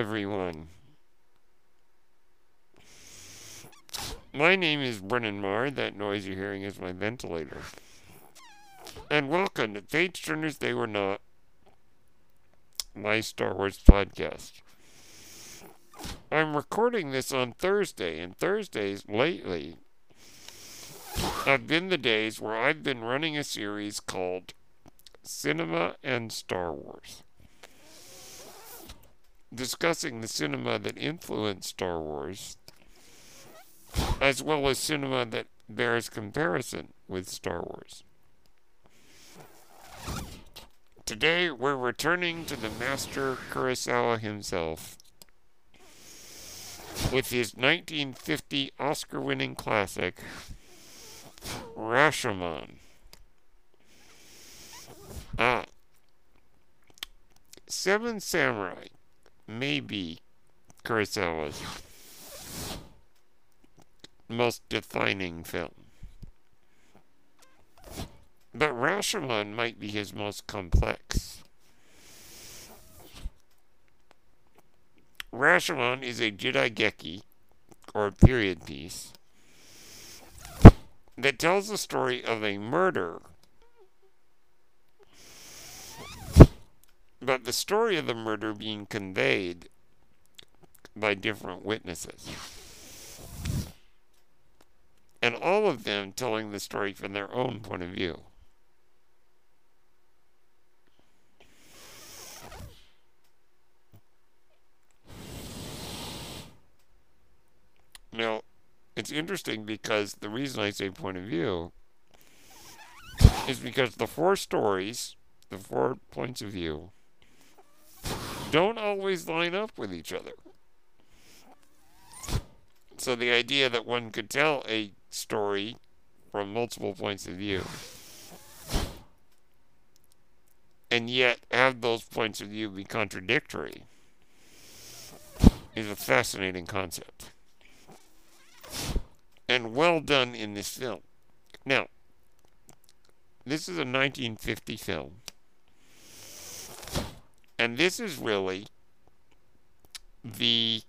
everyone. My name is Brennan Marr. That noise you're hearing is my ventilator. And welcome to Page Turners They Were Not, my Star Wars podcast. I'm recording this on Thursday, and Thursdays lately have been the days where I've been running a series called Cinema and Star Wars, discussing the cinema that influenced Star Wars, as well as cinema that bears comparison with Star Wars. Today, we're returning to the master Kurosawa himself with his 1950 Oscar winning classic, Rashomon. Ah. Seven Samurai may be Kurosawa's most defining film. But Rashomon might be his most complex. Rashomon is a Jidaigeki, or period piece, that tells the story of a murder. But the story of the murder being conveyed by different witnesses. And all of them telling the story from their own point of view. Now, it's interesting because the reason I say point of view is because the four stories, the four points of view, don't always line up with each other. So the idea that one could tell a story from multiple points of view and yet have those points of view be contradictory is a fascinating concept and well done in this film. Now, this is a 1950 film, and this is really the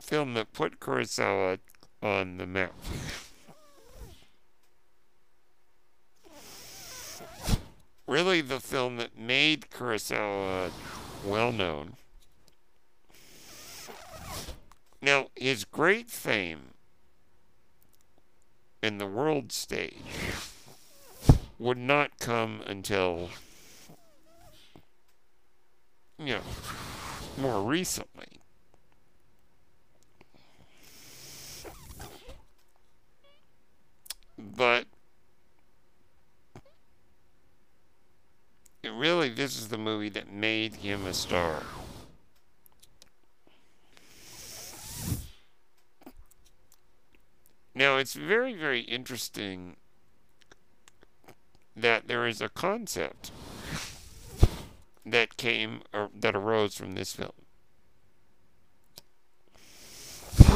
film that put Kurosawa on the map. really, the film that made Kurosawa well known now, his great fame in the world stage would not come until, you know, more recently. But really, this is the movie that made him a star. Now, it's very, very interesting that there is a concept that came or that arose from this film.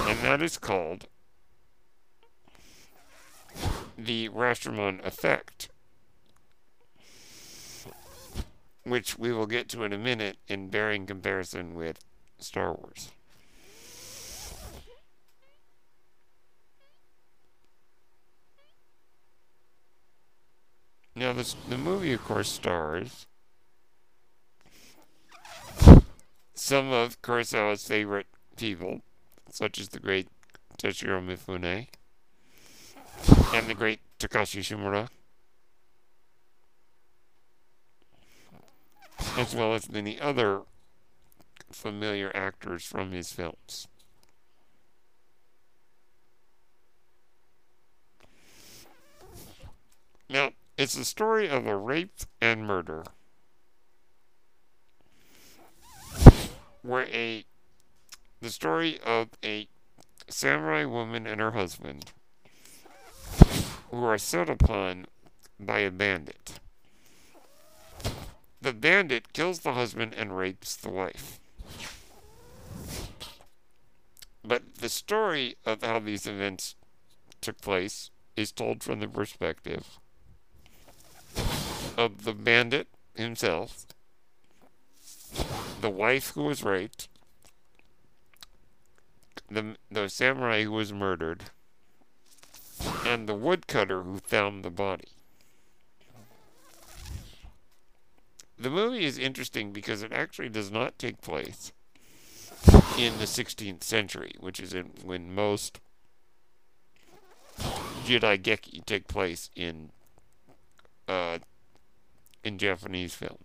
And that is called the Rashomon effect, which we will get to in a minute in bearing comparison with Star Wars. Now, this, the movie, of course, stars some of Kurosawa's favorite people, such as the great Toshiro Mifune and the great Takashi Shimura, as well as many other familiar actors from his films. Now, it's the story of a rape and murder. Where a the story of a samurai woman and her husband who are set upon by a bandit. The bandit kills the husband and rapes the wife. But the story of how these events took place is told from the perspective of the bandit himself, the wife who was raped, the, the samurai who was murdered, and the woodcutter who found the body. The movie is interesting because it actually does not take place in the 16th century, which is in, when most Jidaigeki take place in uh, in Japanese film.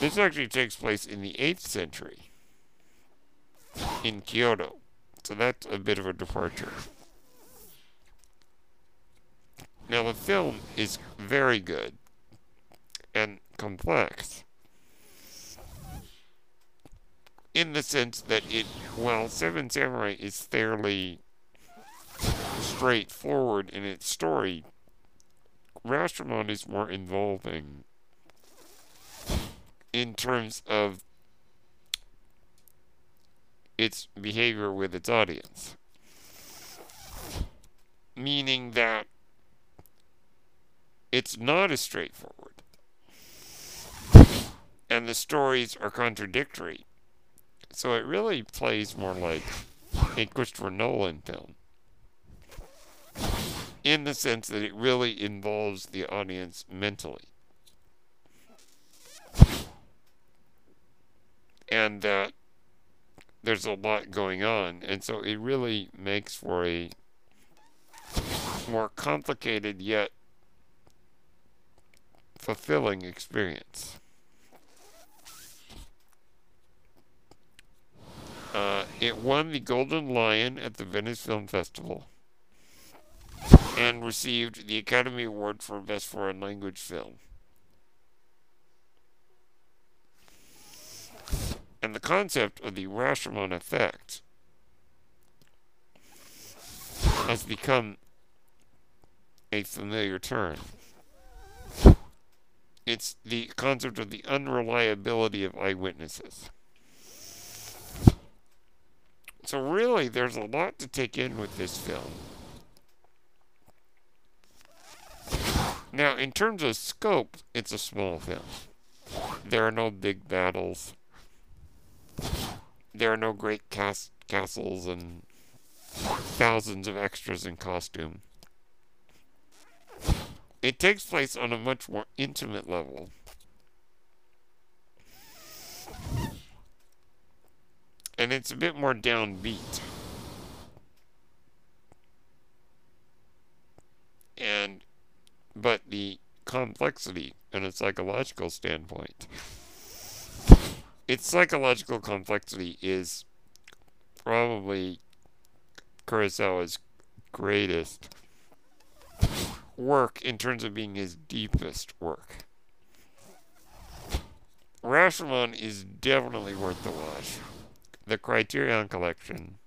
This actually takes place in the 8th century in Kyoto. So that's a bit of a departure. Now, the film is very good and complex in the sense that it, while Seven Samurai is fairly straightforward in its story, Rashomon is more involving in terms of its behavior with its audience. Meaning that it's not as straightforward. And the stories are contradictory. So it really plays more like a Christopher Nolan film. In the sense that it really involves the audience mentally. And that there's a lot going on. And so it really makes for a more complicated yet fulfilling experience. Uh, it won the Golden Lion at the Venice Film Festival and received the Academy Award for Best Foreign Language Film. And the concept of the Rashomon effect has become a familiar term. It's the concept of the unreliability of eyewitnesses. So, really, there's a lot to take in with this film. Now, in terms of scope, it's a small film. There are no big battles. There are no great cast- castles and thousands of extras in costume. It takes place on a much more intimate level. And it's a bit more downbeat. And, but the complexity in a psychological standpoint, its psychological complexity is probably Kurosawa's greatest work in terms of being his deepest work. Rashomon is definitely worth the watch. The Criterion Collection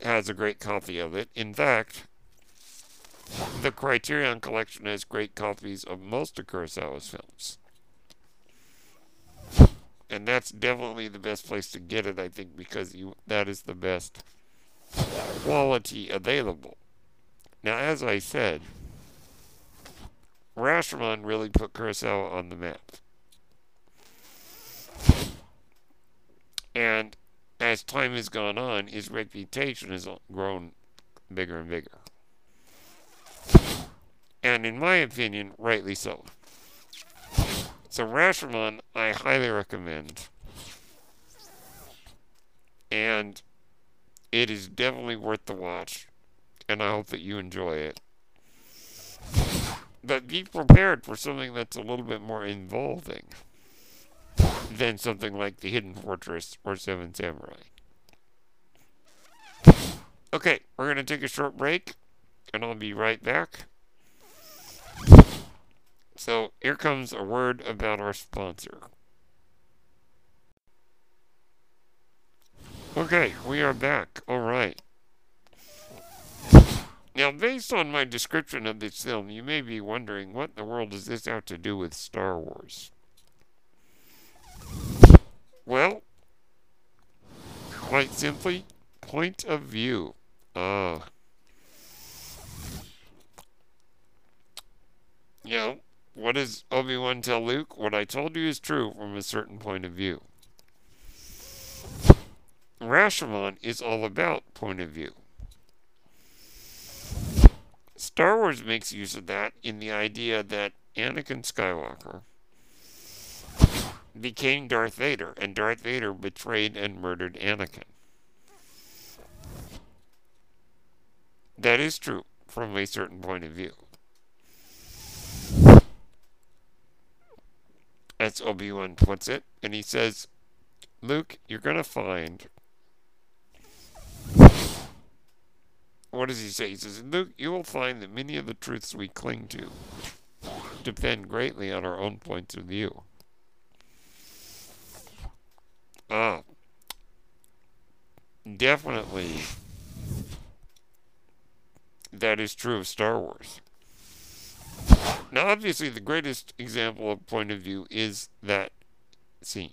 has a great copy of it. In fact, the Criterion Collection has great copies of most of Kurosawa's films. And that's definitely the best place to get it, I think, because you that is the best quality available. Now, as I said, Rashomon really put Kurosawa on the map. And as time has gone on, his reputation has grown bigger and bigger. And in my opinion, rightly so. So Rashomon, I highly recommend. And it is definitely worth the watch and I hope that you enjoy it. But be prepared for something that's a little bit more involving than something like The Hidden Fortress or Seven Samurai. Okay, we're going to take a short break, and I'll be right back. So, here comes a word about our sponsor. Okay, we are back. All right. Now, based on my description of this film, you may be wondering what in the world does this have to do with Star Wars? Well, quite simply, point of view. Uh, you know, what does Obi Wan tell Luke? What I told you is true from a certain point of view. Rashomon is all about point of view. Star Wars makes use of that in the idea that Anakin Skywalker became Darth Vader, and Darth Vader betrayed and murdered Anakin. That is true from a certain point of view. As Obi Wan puts it, and he says, Luke, you're going to find. What does he say? He says, Luke, you will find that many of the truths we cling to depend greatly on our own points of view. Ah, definitely that is true of Star Wars. Now, obviously, the greatest example of point of view is that scene.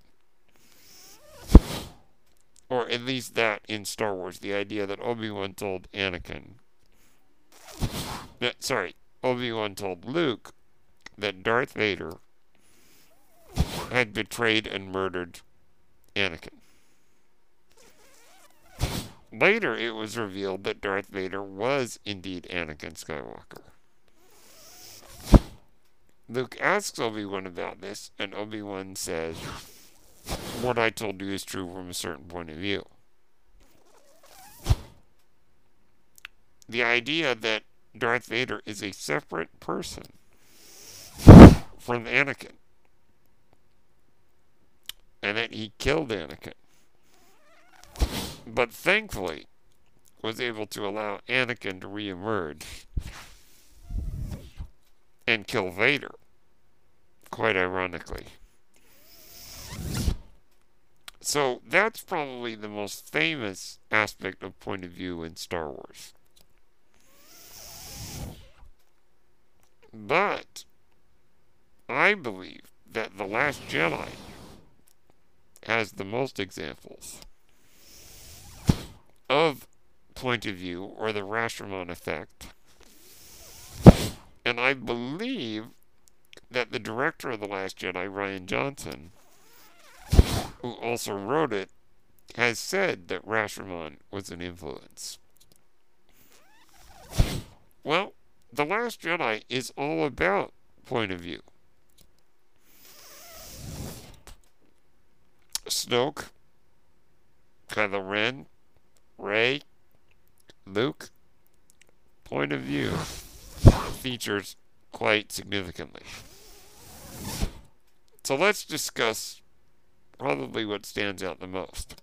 Or at least that in Star Wars, the idea that Obi Wan told Anakin. That, sorry, Obi Wan told Luke that Darth Vader had betrayed and murdered Anakin. Later, it was revealed that Darth Vader was indeed Anakin Skywalker. Luke asks Obi Wan about this, and Obi Wan says, What I told you is true from a certain point of view. The idea that Darth Vader is a separate person from Anakin, and that he killed Anakin but thankfully was able to allow Anakin to reemerge and kill Vader, quite ironically. So that's probably the most famous aspect of point of view in Star Wars. But I believe that The Last Jedi has the most examples of point of view or the Rashomon effect. And I believe that the director of The Last Jedi, Rian Johnson, who also wrote it, has said that Rashomon was an influence. Well, The Last Jedi is all about point of view. Snoke, Kylo Ren, Rey, Luke, point of view features quite significantly. So let's discuss probably what stands out the most.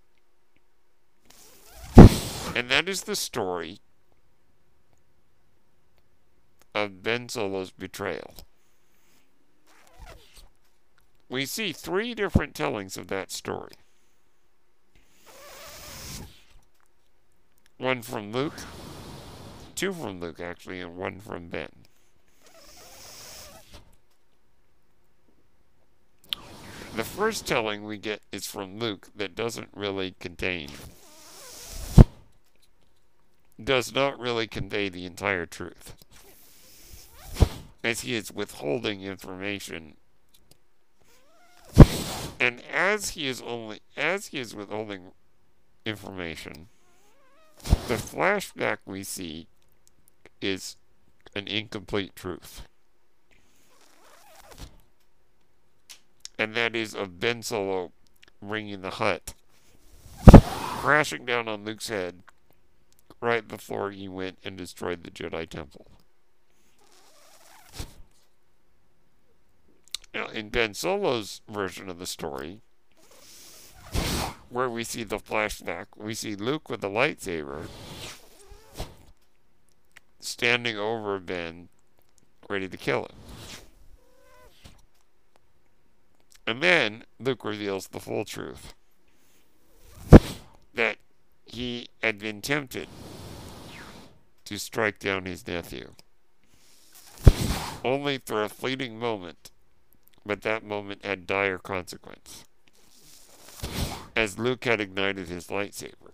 And that is the story of Ben Solo's betrayal. We see three different tellings of that story. One from Luke, two from Luke actually, and one from Ben. The first telling we get is from Luke that doesn't really contain, does not really convey the entire truth, as he is withholding information. And as he is only, as he is withholding information, the flashback we see is an incomplete truth. And that is of Ben Solo ringing the hut, crashing down on Luke's head right before he went and destroyed the Jedi Temple. Now, in Ben Solo's version of the story, where we see the flashback, we see Luke with a lightsaber standing over Ben, ready to kill him. And then Luke reveals the full truth that he had been tempted to strike down his nephew. Only for a fleeting moment, but that moment had dire consequence as Luke had ignited his lightsaber.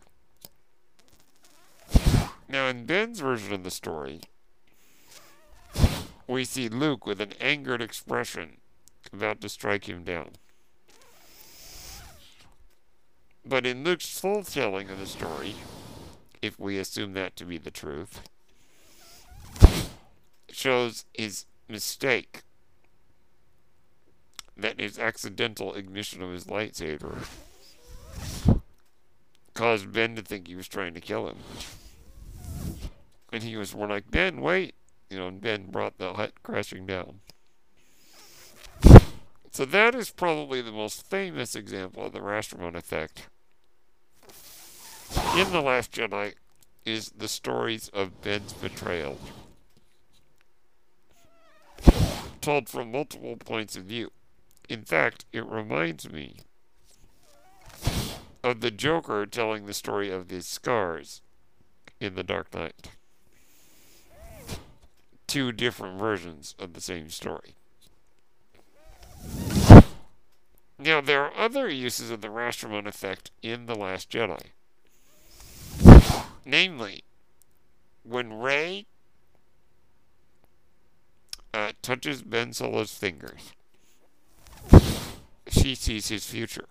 Now, in Ben's version of the story, we see Luke with an angered expression about to strike him down. But in Luke's full telling of the story, if we assume that to be the truth, shows his mistake that his accidental ignition of his lightsaber caused Ben to think he was trying to kill him. And he was more like, Ben, wait. You know, and Ben brought the hut crashing down. So that is probably the most famous example of the Rashomon effect in The Last Jedi is the stories of Ben's betrayal, told from multiple points of view. In fact, it reminds me of the Joker telling the story of his scars in The Dark Knight. Two different versions of the same story. Other uses of the Rashomon effect in The Last Jedi. Namely, when Rey uh, touches Ben Solo's fingers, she sees his future.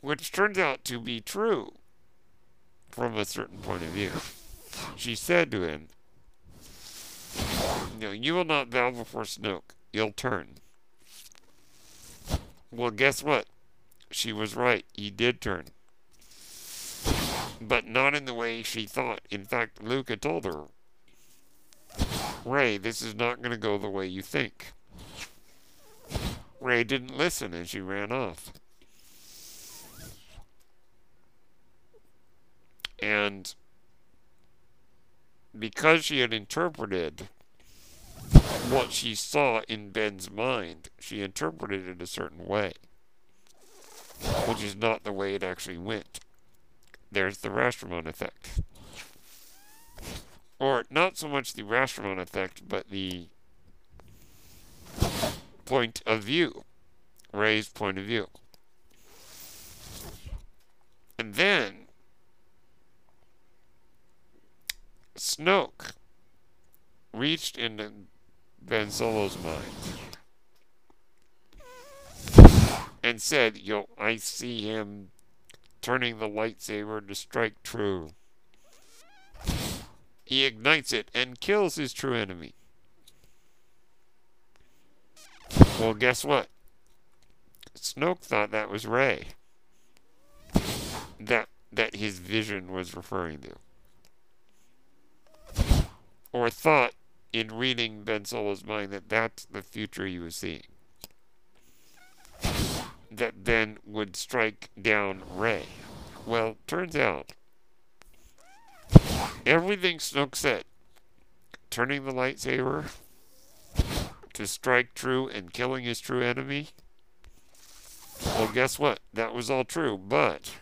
Which turns out to be true from a certain point of view. She said to him, No, you will not bow before Snoke. You'll turn. Well, guess what? She was right. He did turn but not in the way she thought. In fact, had told her, Rey, this is not going to go the way you think. Rey didn't listen and she ran off. And because she had interpreted what she saw in Ben's mind, she interpreted it a certain way, which is not the way it actually went there's the Rashomon effect. Or not so much the Rashomon effect, but the point of view. Rey's point of view. And then Snoke reached into Ben Solo's mind and said, Yo, I see him turning the lightsaber to strike true. He ignites it and kills his true enemy. Well, guess what? Snoke thought that was Rey. That that his vision was referring to. Or thought in reading Ben Solo's mind that that's the future he was seeing that then would strike down Rey. Well, turns out everything Snoke said, turning the lightsaber to strike true and killing his true enemy. Well, guess what? That was all true, but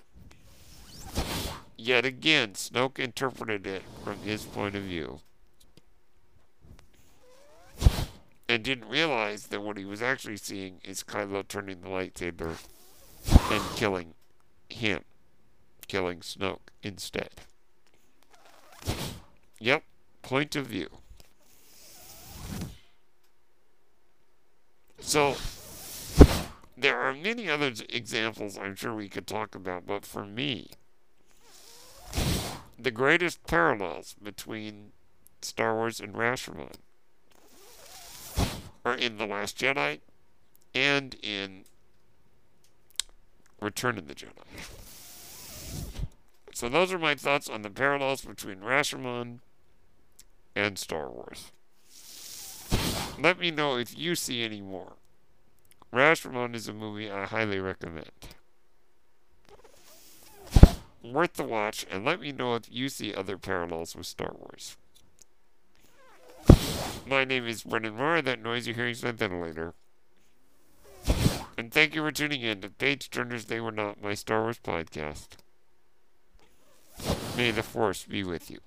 yet again, Snoke interpreted it from his point of view. And didn't realize that what he was actually seeing is Kylo turning the lightsaber and killing him, killing Snoke instead. Yep, point of view. So, there are many other examples I'm sure we could talk about, but for me, the greatest parallels between Star Wars and Rashomon or in The Last Jedi, and in Return of the Jedi. So those are my thoughts on the parallels between Rashomon and Star Wars. Let me know if you see any more. Rashomon is a movie I highly recommend. Worth the watch, and let me know if you see other parallels with Star Wars. My name is Brendan Marr. That noise you're hearing is my ventilator. And thank you for tuning in to Page Turners They Were Not, my Star Wars podcast. May the Force be with you.